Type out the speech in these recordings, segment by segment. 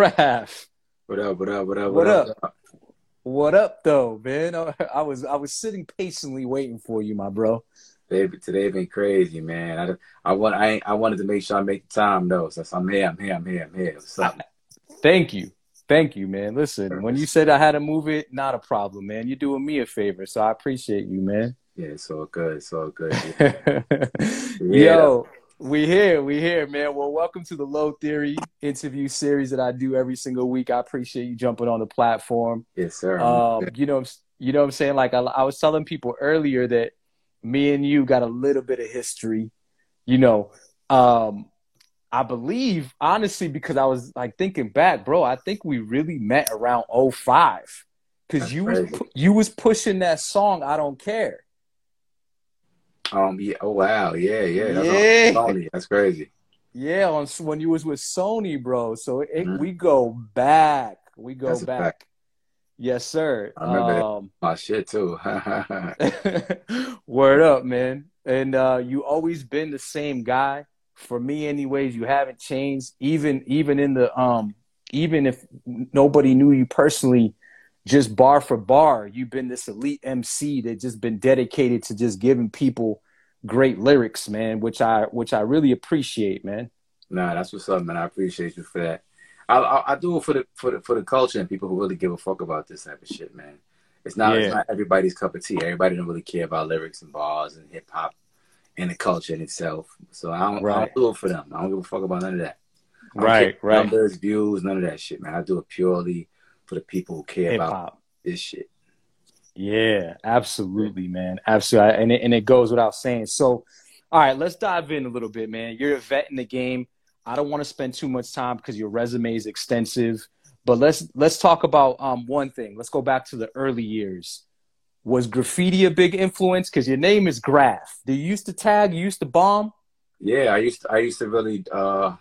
What up? What up? What up? What, up? What up, though, man? I was I was sitting patiently waiting for you, my bro. Today, today been crazy, man. I, I want I I wanted to make sure I make the time though. So I'm here. I'm here. I'm here. I'm here. What's up? Thank you. Thank you, man. Listen, when you said I had to move it, not a problem, man. You're doing me a favor, so I appreciate you, man. Yeah, it's all good. It's all good. Yeah. Yo, we here, we here, man. Well, welcome to the Lo Theory interview series that I do every single week. I appreciate you jumping on the platform. Yes, sir. Um, you know, you know what I'm saying. Like I, I was telling people earlier that me and you got a little bit of history. You know, um, I believe honestly because I was like thinking back, bro. I think we really met around 05 because you crazy. was you was pushing that song. I don't care. Um. Yeah. Oh wow. Yeah. Yeah. That's yeah. Sony. That's crazy. Yeah. On when you was with Sony, bro. So it, mm-hmm. we go back. We go That's back. Yes, sir. I remember um, my shit too. word up, man. And uh, you always been the same guy for me, anyways. You haven't changed, even even in the um, even if nobody knew you personally just bar for bar, you've been this elite MC that just been dedicated to just giving people great lyrics, man, which I which I really appreciate, man. Nah, that's what's up, man. I appreciate you for that. I, I, I do it for the for the for the culture and people who really give a fuck about this type of shit, man. It's not, yeah. it's not everybody's cup of tea. Everybody don't really care about lyrics and bars and hip hop and the culture in itself. So I don't, right. I don't do it for them. I don't give a fuck about none of that. Right, right. Numbers, views, none of that shit, man. I do it purely for the people who care Hip-hop. about this shit. Yeah, absolutely, man. Absolutely. And it, and it goes without saying. So, all right, let's dive in a little bit, man. You're a vet in the game. I don't want to spend too much time because your resume is extensive. But let's let's talk about um, one thing. Let's go back to the early years. Was graffiti a big influence? Because your name is Grafh. Do you used to tag? You used to bomb? Yeah, I used to, I used to really uh,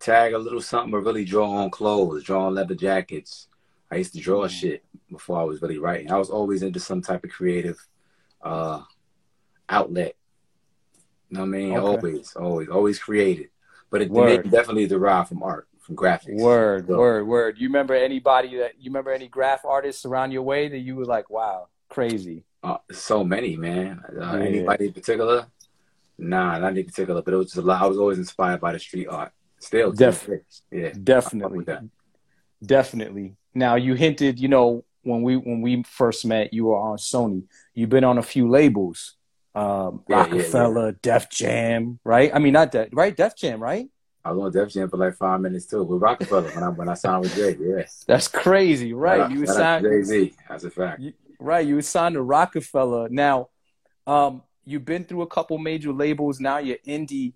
tag a little something or really draw on clothes, draw on leather jackets. I used to draw mm. shit before I was really writing. I was always into some type of creative uh, outlet. You know what I mean? Okay. Always, always, always created. But it, it definitely derived from art, from graphics. Word, so, word, word. You remember anybody that you remember any graph artists around your way that you were like, wow, crazy? Uh, so many, man. Uh, yeah. Anybody in particular? Nah, not in particular. But it was just a lot. I was always inspired by the street art. Still, definitely, yeah, definitely, definitely. Now you hinted, you know, when we when we first met, you were on Sony. You've been on a few labels, um, yeah, Roc-A-Fella, yeah, yeah. Def Jam, right? I mean, not that, right? Def Jam, right? I was on Def Jam for like five minutes too with Roc-A-Fella when I when I signed with Jay. Yeah, that's crazy, right? you signed Jay Z. That's a fact. You, right, you signed to Roc-A-Fella. Now, um, you've been through a couple major labels. Now you're indie.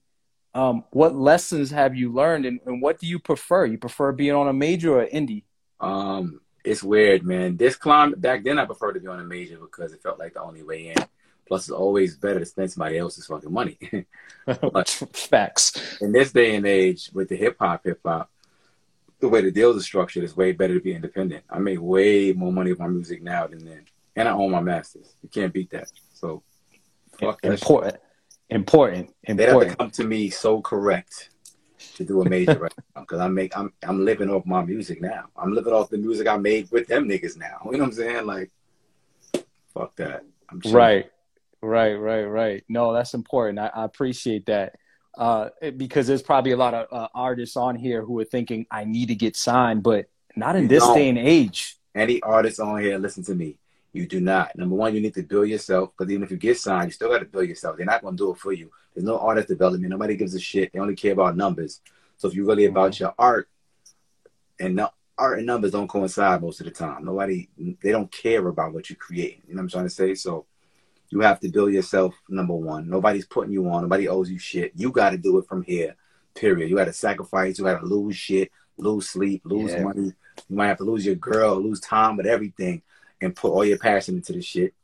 Um, what lessons have you learned, and, and what do you prefer? You prefer being on a major or indie? Um, it's weird, man. This climb back then, I preferred to be on a major because it felt like the only way in. Plus, it's always better to spend somebody else's fucking money. but Facts. In this day and age, with the hip hop, hip hop, the way the deals are structured, it's way better to be independent. I make way more money with my music now than then, and I own my masters. You can't beat that. So, fuck important. Important. Important. They have to come to me so correct to do a major right now because I make I'm I'm living off my music now. I'm living off the music I made with them niggas now. You know what I'm saying? Like, fuck that. right, right, right, right. No, that's important. I, I appreciate that uh, because there's probably a lot of uh, artists on here who are thinking I need to get signed, but not in you this day and age. Any artist on here, listen to me. You do not. Number one, you need to build yourself because even if you get signed, you still got to build yourself. They're not going to do it for you. There's no artist development. Nobody gives a shit. They only care about numbers. So if you're really about mm-hmm. your art, and no, art and numbers don't coincide most of the time. Nobody, they don't care about what you create. You know what I'm trying to say? So you have to build yourself. Number one, nobody's putting you on. Nobody owes you shit. You got to do it from here. Period. You got to sacrifice. You got to lose shit, lose sleep, lose yeah. money. You might have to lose your girl, lose time, but everything and put all your passion into the shit.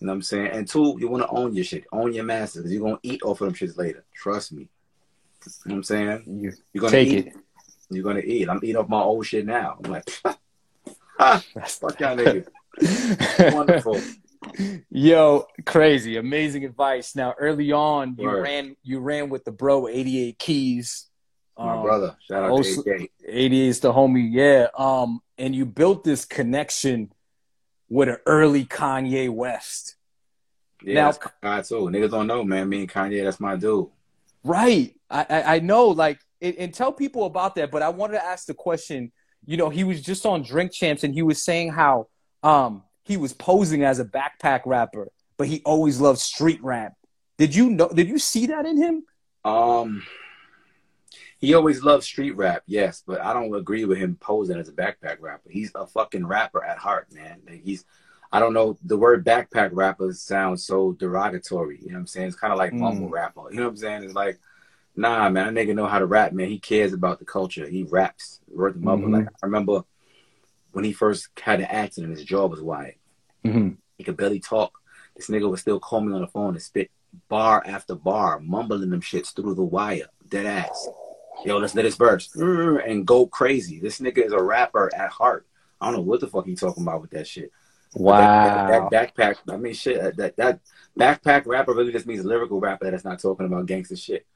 You know what I'm saying? And two, you want to own your shit, own your masters, because you're gonna eat off of them shits later. Trust me. You know what I'm saying? You, are gonna take eat. it. You're gonna eat. I'm eating off my old shit now. I'm like, ah, fuck y'all niggas. Wonderful. Yo, crazy, amazing advice. Now, early on, you Word. ran you ran with the bro 88 keys. My um, brother, shout out also, to 88. 88 is the homie, yeah. Um, and you built this connection with an early Kanye West. Yeah, now, God too. Niggas don't know, man. Me and Kanye, that's my dude. Right. I I, I know, like, and, and tell people about that. But I wanted to ask the question. You know, he was just on Drink Champs, and he was saying how um he was posing as a backpack rapper, but he always loved street rap. Did you know? Did you see that in him? Um, he always loved street rap, yes, but I don't agree with him posing as a backpack rapper. He's a fucking rapper at heart, man. Like he's, I don't know, the word backpack rapper sounds so derogatory. You know what I'm saying? It's kind of like mm. mumble rapper. You know what I'm saying? It's like, nah, man, that nigga know how to rap, man. He cares about the culture. He raps. Word the mother. Mm-hmm. Like I remember when he first had an accident, his jaw was wide. Mm-hmm. He could barely talk. This nigga would still call me on the phone and spit bar after bar, mumbling them shits through the wire, dead ass. Yo, let's let this verse and go crazy. This nigga is a rapper at heart. I don't know what the fuck he talking about with that shit. Wow. That, that, that, backpack, I mean, shit, that, that backpack rapper really just means lyrical rapper that's not talking about gangster shit.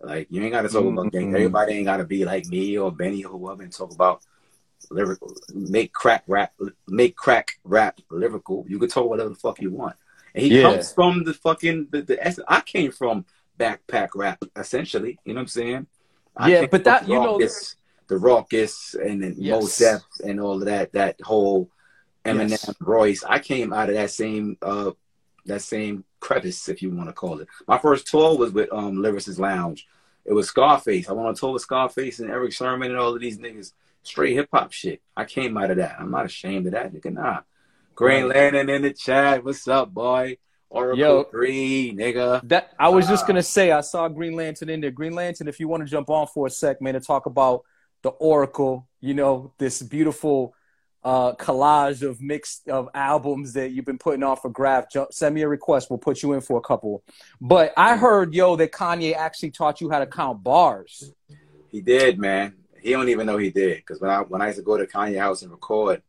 Like, you ain't got to talk mm-hmm. about gangster. Everybody ain't got to be like me or Benny or whoever and talk about lyrical, make crack rap, make crack rap lyrical. You can talk whatever the fuck you want. And he yeah. comes from the fucking the, the essence. I came from backpack rap essentially. You know what I'm saying? I yeah, but that you know the Rawkus and then yes. Mos Def and all of that that whole Eminem yes. Royce. I came out of that same uh that same crevice, if you want to call it. My first tour was with um Lyricist Lounge. It was Scarface. I went on tour with Scarface and Erick Sermon and all of these niggas. Straight hip hop shit. I came out of that. I'm not ashamed of that, nigga. Nah. Green Lantern in the chat. What's up, boy? Oracle Yo, Green, nigga. That I was uh, just gonna say. I saw Green Lantern in there. Green Lantern. If you want to jump on for a sec, man, to talk about the Oracle. You know this beautiful uh, collage of mixed of albums that you've been putting on for Grafh. Jump, send me a request. We'll put you in for a couple. But I heard, yo, that Kanye actually taught you how to count bars. He did, man. He don't even know he did. Because when I when I used to go to Kanye house and record,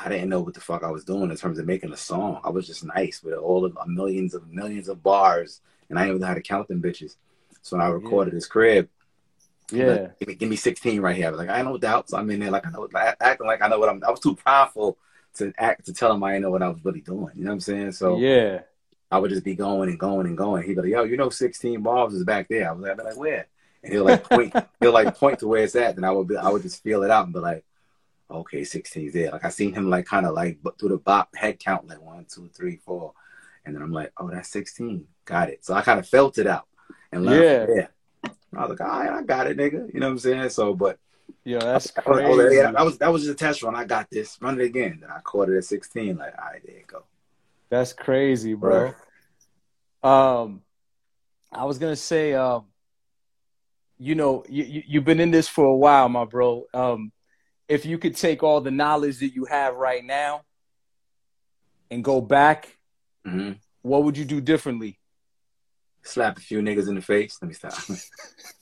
I didn't know what the fuck I was doing in terms of making a song. I was just nice with all of uh, millions of millions of bars, and I didn't even know how to count them bitches. So when I recorded yeah. this crib, yeah, like, give, me, give me 16 right here. I was like, I no doubts. I'm in there like I know, like, acting like I know what I'm. I was too prideful to act to tell him I didn't know what I was really doing. You know what I'm saying? So yeah, I would just be going and going and going. He'd be like, Yo, you know, 16 bars is back there. I was like, I'd be like where? And he'll like point, he'll like point to where it's at, and I would be, I would just feel it out and be like, okay, 16's there. Like I seen him like kind of like through the bop head count, like one, two, three, four. And then I'm like, oh, that's 16. Got it. So I kind of felt it out and learned yeah. I was like, all right, I got it, nigga. You know what I'm saying? So, but yeah, that's I, crazy. Oh, yeah, that was that was just a test run. I got this. Run it again. Then I caught it at 16. Like, all right, there you go. That's crazy, bro. Um, I was gonna say, um, you know, you, you you've been in this for a while, my bro. Um, if you could take all the knowledge that you have right now and go back, mm-hmm. what would you do differently? Slap a few niggas in the face. Let me stop.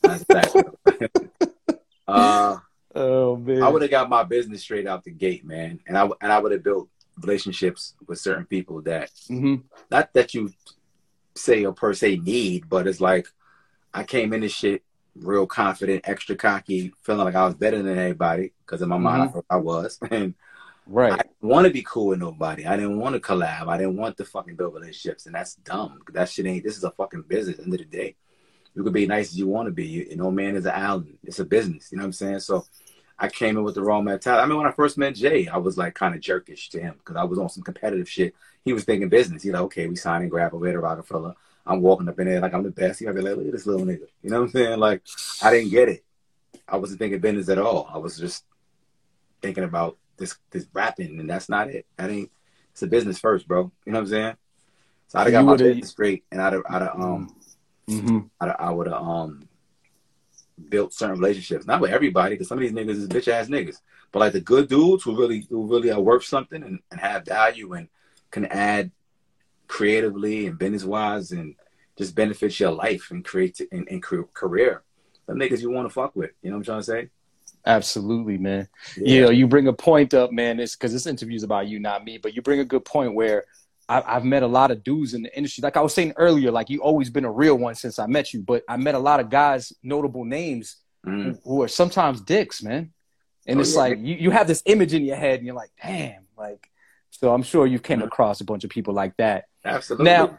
uh, oh man, I would have got my business straight out the gate, man, and I and I would have built relationships with certain people that mm-hmm. not that you say or per se need, but it's like I came in this shit real confident, extra cocky, feeling like I was better than everybody because in my mm-hmm. mind I, I was. And right, I didn't want to be cool with nobody. I didn't want to collab. I didn't want to fucking build relationships, and that's dumb. That shit ain't. This is a fucking business. end of the day, you could be nice as you want to be. You, no man is an island. It's a business. You know what I'm saying? So. I came in with the wrong mentality. I mean, when I first met Jay, I was like kind of jerkish to him because I was on some competitive shit. He was thinking business. He's like, okay, we signing Grafh over to Roc-A-Fella. I'm walking up in there like I'm the best. You gotta be like, look at this little nigga. You know what I'm saying? Like, I didn't get it. I wasn't thinking business at all. I was just thinking about this this rapping, and that's not it. That ain't. It's a business first, bro. You know what I'm saying? So I'd have got my business straight, and I'd have, I'd have um, mm-hmm. I'd have, I would have um, built certain relationships. Not with everybody, because some of these niggas is bitch ass niggas. But like the good dudes who really who really are worth something and, and have value and can add creatively and business wise and just benefits your life and create and, and career. The niggas you want to fuck with. You know what I'm trying to say? Absolutely, man. Yeah. You know, you bring a point up, man. It's because this interview is about you, not me. But you bring a good point where I, I've met a lot of dudes in the industry. Like I was saying earlier, like you always been a real one since I met you. But I met a lot of guys, notable names mm. who are sometimes dicks, man. And oh, it's yeah. like you, you have this image in your head and you're like, damn, like so I'm sure you came mm-hmm. across a bunch of people like that. Absolutely. Now,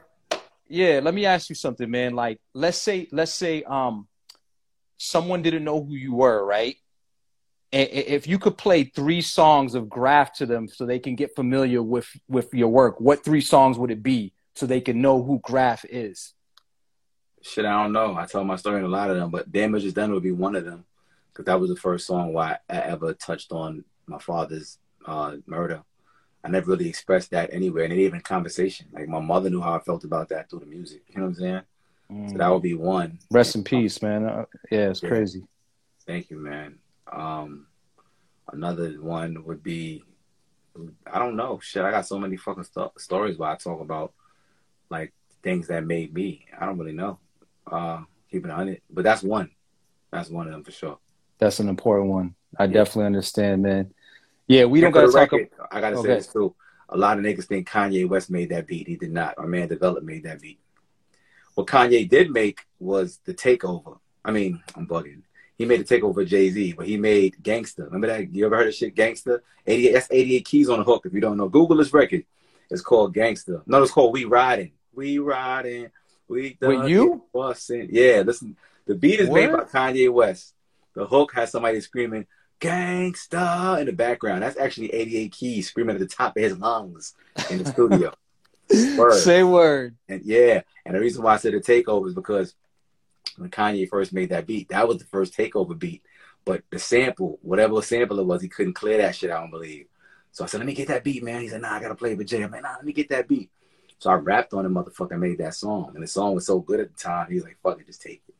yeah, let me ask you something, man. Like let's say let's say um someone didn't know who you were, right? And if you could play three songs of Grafh to them so they can get familiar with with your work, what three songs would it be so they can know who Grafh is? Shit, I don't know. I tell my story in a lot of them, but Damage is Done would be one of them because that was the first song why I ever touched on my father's uh, murder. I never really expressed that anywhere, and even conversation. Like my mother knew how I felt about that through the music. You know what I'm saying? Mm. So that would be one. Rest and, in peace, man. Uh, yeah, it's yeah. crazy. Thank you, man. Um, another one would be, I don't know. Shit, I got so many fucking st- stories where I talk about like things that made me. I don't really know. Uh, keeping on it, but that's one. That's one of them for sure. That's an important one. I yeah. definitely understand, man. Yeah, we don't gotta talk. Record, about... I gotta okay. say this too. A lot of niggas think Kanye West made that beat. He did not. Our man Develop made that beat. What Kanye did make was the takeover. I mean, I'm bugging. He made the takeover Jay Z, but he made Gangsta. Remember that? You ever heard of shit? Gangsta. 88. That's 88 keys on the hook. If you don't know, Google this record. It's called Gangsta. No, it's called We Riding. We Riding. We With you? Bussin'. Yeah, listen. The beat is what? made by Kanye West. The hook has somebody screaming "Gangsta" in the background. That's actually 88 keys screaming at the top of his lungs in the studio. word. Say word. And yeah, and the reason why I said the takeover is because when Kanye first made that beat, that was the first takeover beat. But the sample, whatever sample it was, he couldn't clear that shit. I don't believe. So I said, "Let me get that beat, man." He said, "Nah, I gotta play it with Jay." I'm like, "Nah, let me get that beat." So I rapped on the motherfucker, made that song, and the song was so good at the time. He's like, "Fuck it, just take it."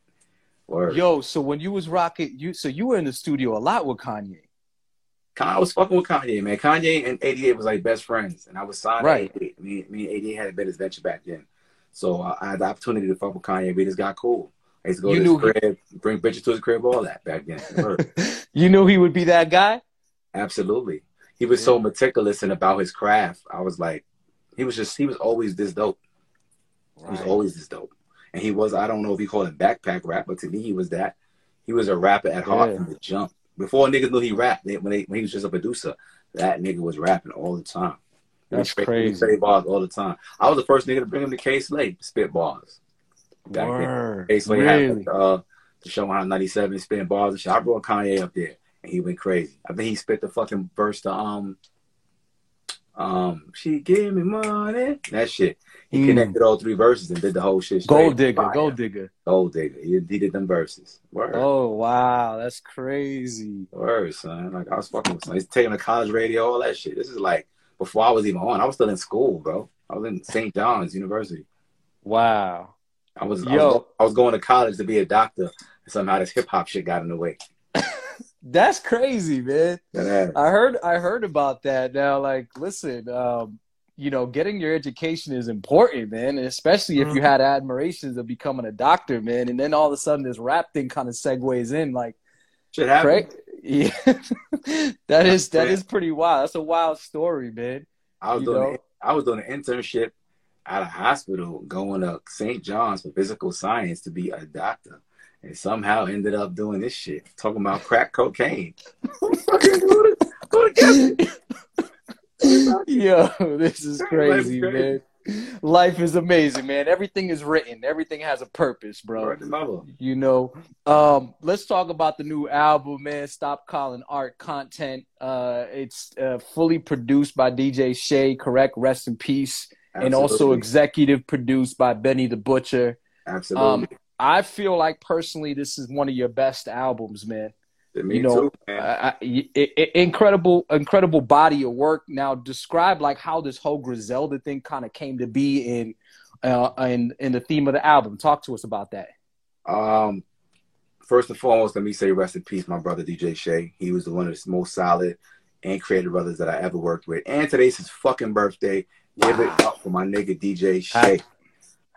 Word. Yo, so when you was rocking, you so you were in the studio a lot with Kanye. I was fucking with Kanye, man. Kanye and 88 was like best friends, and I was signed right. 88. Me, me and 88 had a better adventure back then. So uh, I had the opportunity to fuck with Kanye. We just got cool. I used to go you to his crib, he... bring bitches to his crib, all that back then. you knew he would be that guy? Absolutely. He was yeah. so meticulous and about his craft. I was like, he was just, he was always this dope. Right. He was always this dope. And he was, I don't know if you call it backpack rap, but to me, he was that. He was a rapper at heart yeah. from the jump. Before niggas knew he rapped, when, they, when he was just a producer, that nigga was rapping all the time. That's he crazy. Spit bars all the time. I was the first nigga to bring him to Kay Slay, spit bars. Back Word. Kay Slay really? had uh, the show on 97, spitting bars and shit. I brought Kanye up there, and he went crazy. I think he spit the fucking verse to um, um, she gave me money. That shit. He mm. connected all three verses and did the whole shit. Gold digger, fire. gold digger, gold digger. He, he did them verses. Word. Oh wow, that's crazy. Word, son. Like I was fucking with son. He's taking a college radio, all that shit. This is like before I was even on. I was still in school, bro. I was in St. John's University. Wow. I was, Yo. I was, I was going to college to be a doctor, and somehow this hip hop shit got in the way. That's crazy, man. I heard I heard about that. Now, like, listen, um, you know, getting your education is important, man, especially if you mm-hmm. had admirations of becoming a doctor, man. And then all of a sudden, this rap thing kind of segues in, like, should happen. Yeah, that is that is pretty wild. That's a wild story, man. I was you doing know? I was doing an internship at a hospital, going to St. John's for physical science to be a doctor, and somehow ended up doing this shit, talking about crack cocaine. Yo, this is crazy, man. Life is amazing, man. Everything is written. Everything has a purpose, bro. You know. Um, let's talk about the new album, man. Stop calling art content. Uh, it's uh, fully produced by DJ Shay. Correct. Rest in peace. Absolutely. And also executive produced by Benny the Butcher. Absolutely. Um, I feel like personally, this is one of your best albums, man. Me you know, too, I, I, incredible, incredible body of work. Now, describe like how this whole Griselda thing kind of came to be in, uh, in in the theme of the album. Talk to us about that. Um, first and foremost, let me say rest in peace, my brother DJ Shay. He was the one of the most solid and creative brothers that I ever worked with. And today's his fucking birthday. Give it up for my nigga DJ Shay.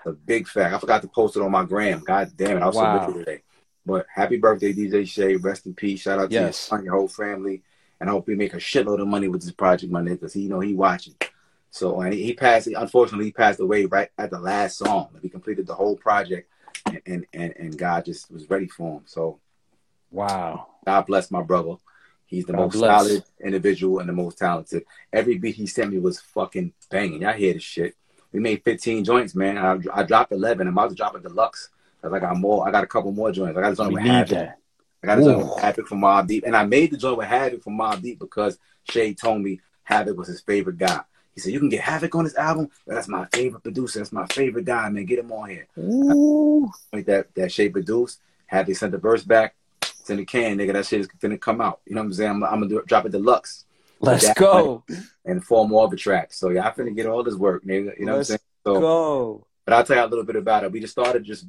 A big fact. I forgot to post it on my gram. God damn it. I was wow. so busy today. But happy birthday, DJ Shay. Rest in peace. Shout out yes. to your whole family. And I hope we make a shitload of money with this project, my nigga, because he you know he watching. So and he passed. Unfortunately, he passed away right at the last song. We completed the whole project, and and and, God just was ready for him. So Wow. God bless my brother. He's the God most bless. solid individual and the most talented. Every beat he sent me was fucking banging. Y'all hear this shit. We made 15 joints, man. I, I dropped 11. I'm about to drop a deluxe. Cause I got more. I got a couple more joints. I got a joint We with Havoc. that. I got a joint Ooh. with Havoc from Mobb Deep, and I made the joint with Havoc from Mobb Deep because Shay told me Havoc was his favorite guy. He said, "You can get Havoc on this album. That's my favorite producer. That's my favorite guy, man. Get him on here." Ooh. Like that that Shay produced. Havoc sent the verse back. It's in the can, nigga. That shit is gonna come out. You know what I'm saying? I'm, I'm gonna do, drop a deluxe Let's that go. and four more of the tracks. So yeah, I finna get all this work, nigga. You know Let's what I'm saying? So, Go. but I'll tell you a little bit about it. We just started just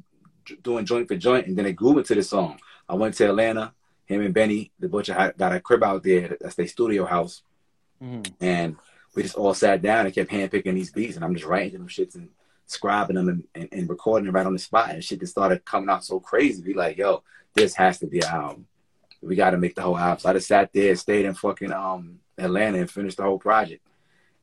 doing joint for joint, and then it grew into the song. I went to Atlanta. Him and Benny, the butcher, had, got a crib out there. That's their studio house, Mhm. and we just all sat down and kept handpicking these beats, and I'm just writing them shits and scribing them and, and, and recording them right on the spot, and shit just started coming out so crazy. Be like, yo, this has to be an album. We got to make the whole album. So I just sat there, stayed in fucking um Atlanta, and finished the whole project.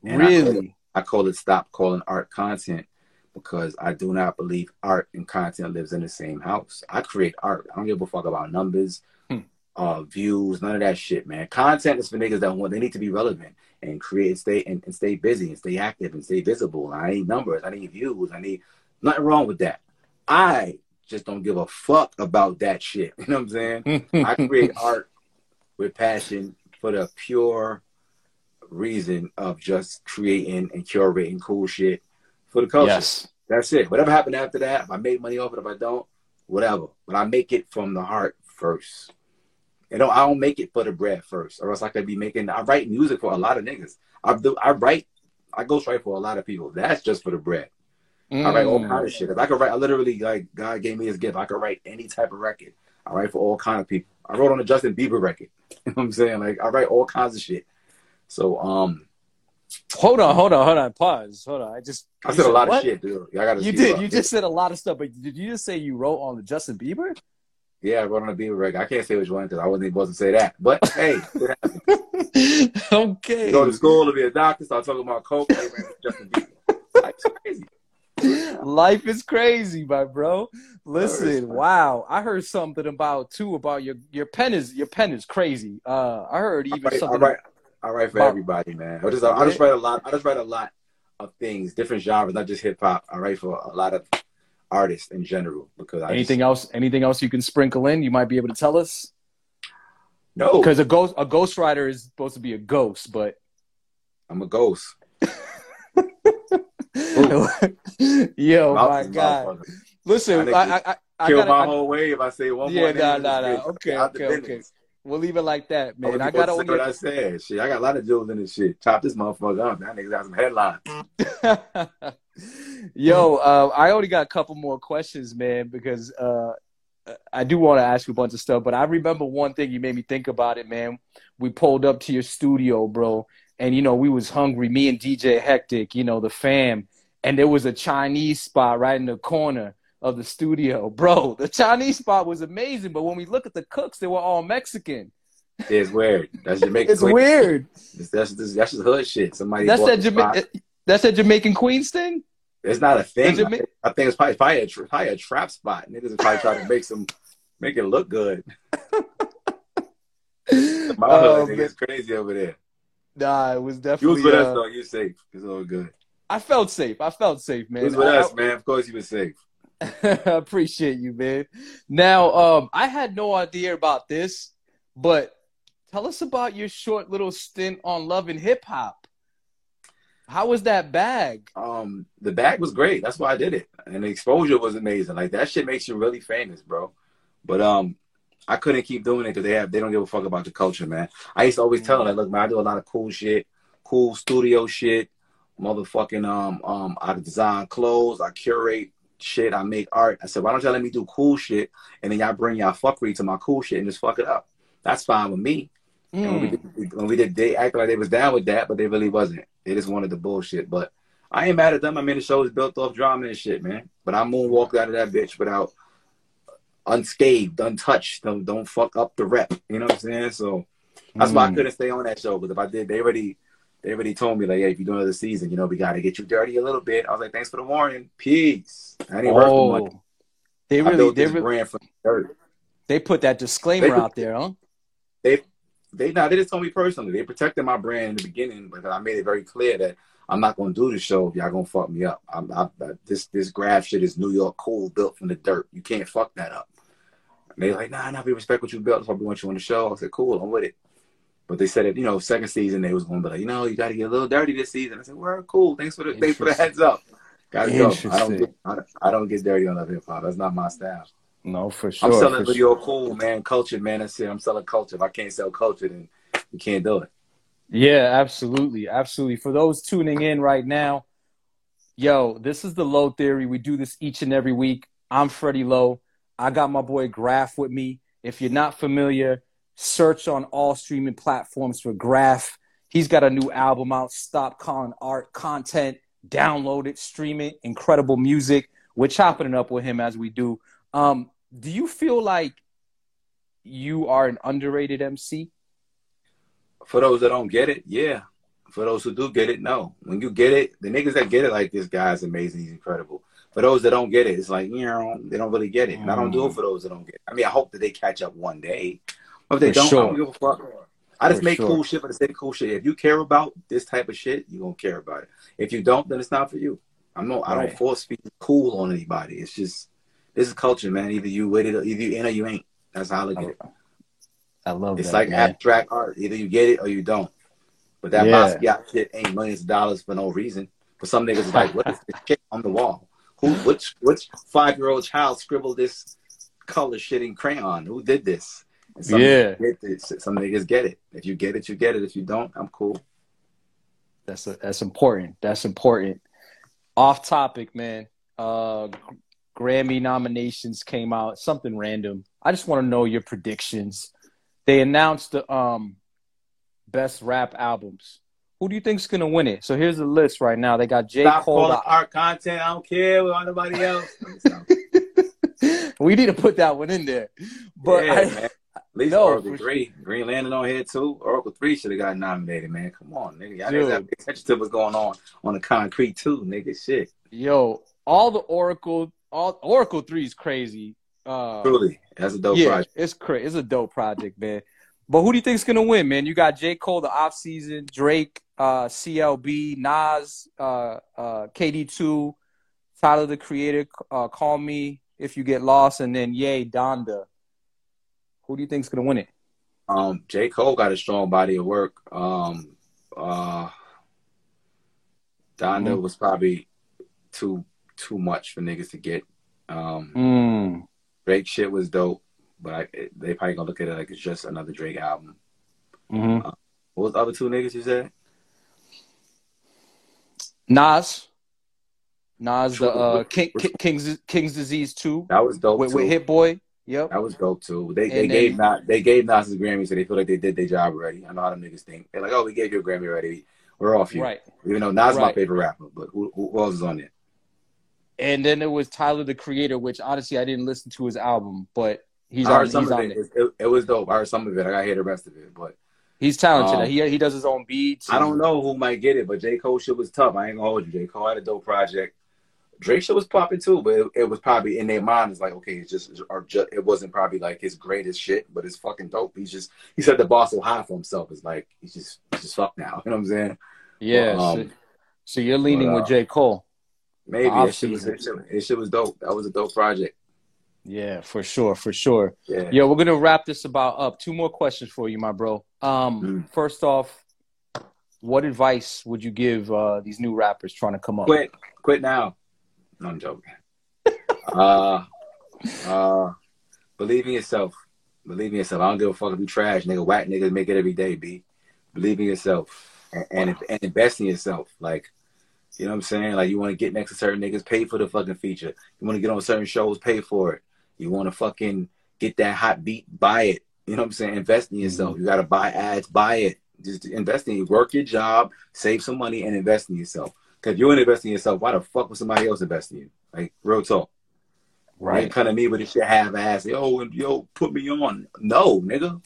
And I Really? I call it stop calling art content because I do not believe art and content lives in the same house. I create art. I don't give a fuck about numbers, Hmm. uh, views, none of that shit, man. Content is for niggas that want they need to be relevant and create and stay and, and stay busy and stay active and stay visible. I need numbers, I need views, I need nothing wrong with that. I just don't give a fuck about that shit. You know what I'm saying? I create art with passion for the pure reason of just creating and curating cool shit for the culture. yes. That's it. Whatever happened after that, if I make money off it, if I don't, whatever. But I make it from the heart first. You know, I don't make it for the bread first, or else I could be making. I write music for a lot of niggas. I do. I write. I ghostwrite for a lot of people. That's just for the bread. I write all Mm. kind of shit. If I could write, I literally like God gave me his gift. I could write any type of record. I write for all kind of people. I wrote on the Justin Bieber record. You know what I'm saying? Like I write all kinds of shit. So um, Hold on, hold on, hold on. Pause. Hold on. I just I you said a lot what? of shit, dude. I gotta. You did. You just said a lot of stuff, but did you just say you wrote on the Justin Bieber? Yeah, I wrote on the Bieber record. I can't say which one because I wasn't even supposed to say that. But hey, okay. you go to school to be a doctor, start talking about coke. Justin Bieber. Life's crazy. Life is crazy, my bro. Listen, wow. I heard something about too about your your pen is your pen is crazy. Uh, I heard even something. I write for everybody, man. I just, I just write a lot. I just write a lot of things, different genres, not just hip hop. I write for a lot of artists in general because I anything just, else? Anything else you can sprinkle in? You might be able to tell us no, because a ghost a ghostwriter is supposed to be a ghost, but I'm a ghost. yo, my God. Listen, I I, I, I, Kill gotta, my whole wave. I say one Yeah, more. nah, name, nah, nah. bitch. Okay, okay, okay. We'll leave it like that, man. was I gotta to what I said. Shit, I got a lot of jewels in this shit. Chop this motherfucker up. That nigga got some headlines. Yo, uh, I only got a couple more questions, man, because uh, I do want to ask you a bunch of stuff. But I remember one thing you made me think about it, man. We pulled up to your studio, bro, and you know we was hungry. Me and DJ Hectic, you know the fam, and there was a Chinese spot right in the corner of the studio, bro. The Chinese spot was amazing, but when we look at the cooks, they were all Mexican. It's weird. That's Jamaican. It's Queen. weird. That's, that's, that's just hood shit. Somebody That's that the. Jama- that's that Jamaican Queens thing. It's not a thing. Is it me- I think it's probably, probably, a, tra- probably a trap spot. Niggas are probably trying to make some, make it look good. My Oh, hood, man. it's crazy over there. Nah, it was You definitely. was with us uh, though. You safe. It's all good. I felt safe. I felt safe, man. It was with I- us, man. Of course you were safe. I appreciate you, man. Now, um, I had no idea about this, but tell us about your short little stint on Love and Hip Hop. How was that bag? Um, the bag was great. That's why I did it, and the exposure was amazing. Like that shit makes you really famous, bro. But um, I couldn't keep doing it because they have they don't give a fuck about the culture, man. I used to always tell them, like, look, man, I do a lot of cool shit, cool studio shit, motherfucking um um. I design clothes, I curate shit, I make art. I said, why don't y'all let me do cool shit, and then y'all bring y'all fuckery to my cool shit and just fuck it up. That's fine with me. And when, we Mm. did, when we did, they acted like they was down with that, but they really wasn't. They just wanted the bullshit. But I ain't mad at them. I mean, the show is built off drama and shit, man. But I moonwalked out of that bitch without unscathed, untouched. Don't don't fuck up the rep. You know what I'm saying? So that's why I Mm. couldn't stay on that show. Because if I did, they already they already told me like, hey, if you do another season, you know, we got to get you dirty a little bit. I was like, thanks for the warning. Peace. I ain't worth the money. Oh, they really, built they this really, brand from dirt. They put that disclaimer They- out there, huh? They they now they just told me personally. They protected my brand in the beginning, but I made it very clear that I'm not gonna do the show if y'all gonna fuck me up. I'm, I, I, this this Grafh shit is New York cool, built from the dirt. You can't fuck that up. And they like, nah, nah, we respect what you built. That's why we want you on the show. I said, cool, I'm with it. But they said that you know, second season they was going to be like, you know, you got to get a little dirty this season. I said, well, cool. Thanks for the thanks for the heads up. Gotta go. I don't get I, I don't get dirty on the hip hop. That's not my style. No, for sure. I'm selling for video cool, man. Culture, man. That's it. I'm selling culture. If I can't sell culture, then you can't do it. Yeah, absolutely. Absolutely. For those tuning in right now, yo, this is the Lo Theory. We do this each and every week. I'm Freddie Lowe. I got my boy Grafh with me. If you're not familiar, search on all streaming platforms for Grafh. He's got a new album out, Stop Calling Art Content. Download it, stream it. Incredible music. We're chopping it up with him as we do. Um, do you feel like you are an underrated MC? For those that don't get it, yeah. For those who do get it, no. When you get it, the niggas that get it, like this guy's amazing. He's incredible. For those that don't get it, it's like you know they don't really get it. And I don't do it for those that don't get it. I mean, I hope that they catch up one day. But if they For don't, I sure. don't give a fuck. I just For make sure. cool shit for the sake of cool shit. If you care about this type of shit, you gonna care about it. If you don't, then it's not for you. I'm no, I don't force feed cool on anybody. It's just this is culture, man. Either you with it, or either you in or you ain't. That's how I look at it. I love it. It's that, like man. abstract art. Either you get it or you don't. But that Yeah. Basquiat shit ain't millions of dollars for no reason. But some niggas is like, what is this shit on the wall? Who which which five year old child scribbled this color shit in crayon? Who did this? Some Yeah. niggas. Some niggas get it. If you get it, you get it. If you don't, I'm cool. That's that's important. That's important. Off topic, man. Uh, Grammy nominations came out. Something random. I just want to know your predictions. They announced the um best rap albums. Who do you think's gonna win it? So here's the list right now. They got J. Stop Cole. calling art content. I don't care with anybody else. we need to put that one in there. But yeah, I-. At least No, Oracle for 3. Green Lantern on here too. Oracle 3 should have got nominated, man. Come on, nigga. Y'all niggas pay attention to what's going on on the concrete too, nigga. Shit. yo, all the Oracle, all Oracle Three is crazy. Uh, Truly. That's a dope yeah, project. it's crazy. It's a dope project, man. But who do you think's gonna win, man? You got J. Cole, the off season, Drake, uh, CLB, Nas, uh, uh, KD2, Tyler the Creator, uh, Call Me If You Get Lost, and then Yay Donda. Who do you think's gonna win it? Um, J. Cole got a strong body of work. Um uh Donda Mhm. was probably too too much for niggas to get. Um Mm. Drake shit was dope, but I, it- they probably gonna look at it like it's just another Drake album. hmm What was the other two niggas you said? Nas, Nas, the uh, King, King, King's King's Disease Two That was dope with, with Hit Boy. Yep. That was dope too. They And they gave Nas they gave Nas his Grammy, so they feel like they did their job already. I know how them niggas think. They're like, oh, we gave you a Grammy already. We're off you. Right. Even though Nas is my favorite rapper, but who, who else is on there? And then it was Tyler the Creator, which honestly I didn't listen to his album, but he's I on, heard he's of it. it. It, it. it was dope. I heard some of it. I got to hear the rest of it, but He's talented. Um, he he does his own beats. I don't know who might get it. But J Cole shit was tough. I ain't gonna hold you. J Cole had a dope project. Drake shit was popping too, but it, it was probably in their mind. It's like okay, it's just or just it wasn't probably like his greatest shit, but it's fucking dope. He's just he said the bar so high for himself. It's like he's just he's just fucked now. You know what I'm saying? Yeah. Um, so, so you're leaning but, uh, with J Cole. Maybe it shit, was, it, shit, it shit was dope. That was a dope project. Yeah, for sure, for sure. Yeah. Yo, we're gonna wrap this about up. Two more questions for you, my bro. Um, Mm. first off, what advice would you give uh, these new rappers trying to come up? Quit, quit now. No, I'm joking. uh, uh, believe in yourself. Believe in yourself. I don't give a fuck if you trash, nigga. Whack niggas make it every day, b. Believe in yourself and and, and invest in yourself. Like, you know what I'm saying? Like, you want to get next to certain niggas, pay for the fucking feature. You want to get on certain shows, pay for it. You want to fucking get that hot beat, buy it. You know what I'm saying? Invest in yourself. You got to buy ads, buy it. Just invest in you. Work your job, save some money, and invest in yourself. Because you ain't investing in yourself, why the fuck would somebody else invest in you? Like, real talk. Right. ain't come to me with this shit half ass. Yo, and yo, put me on. No, nigga.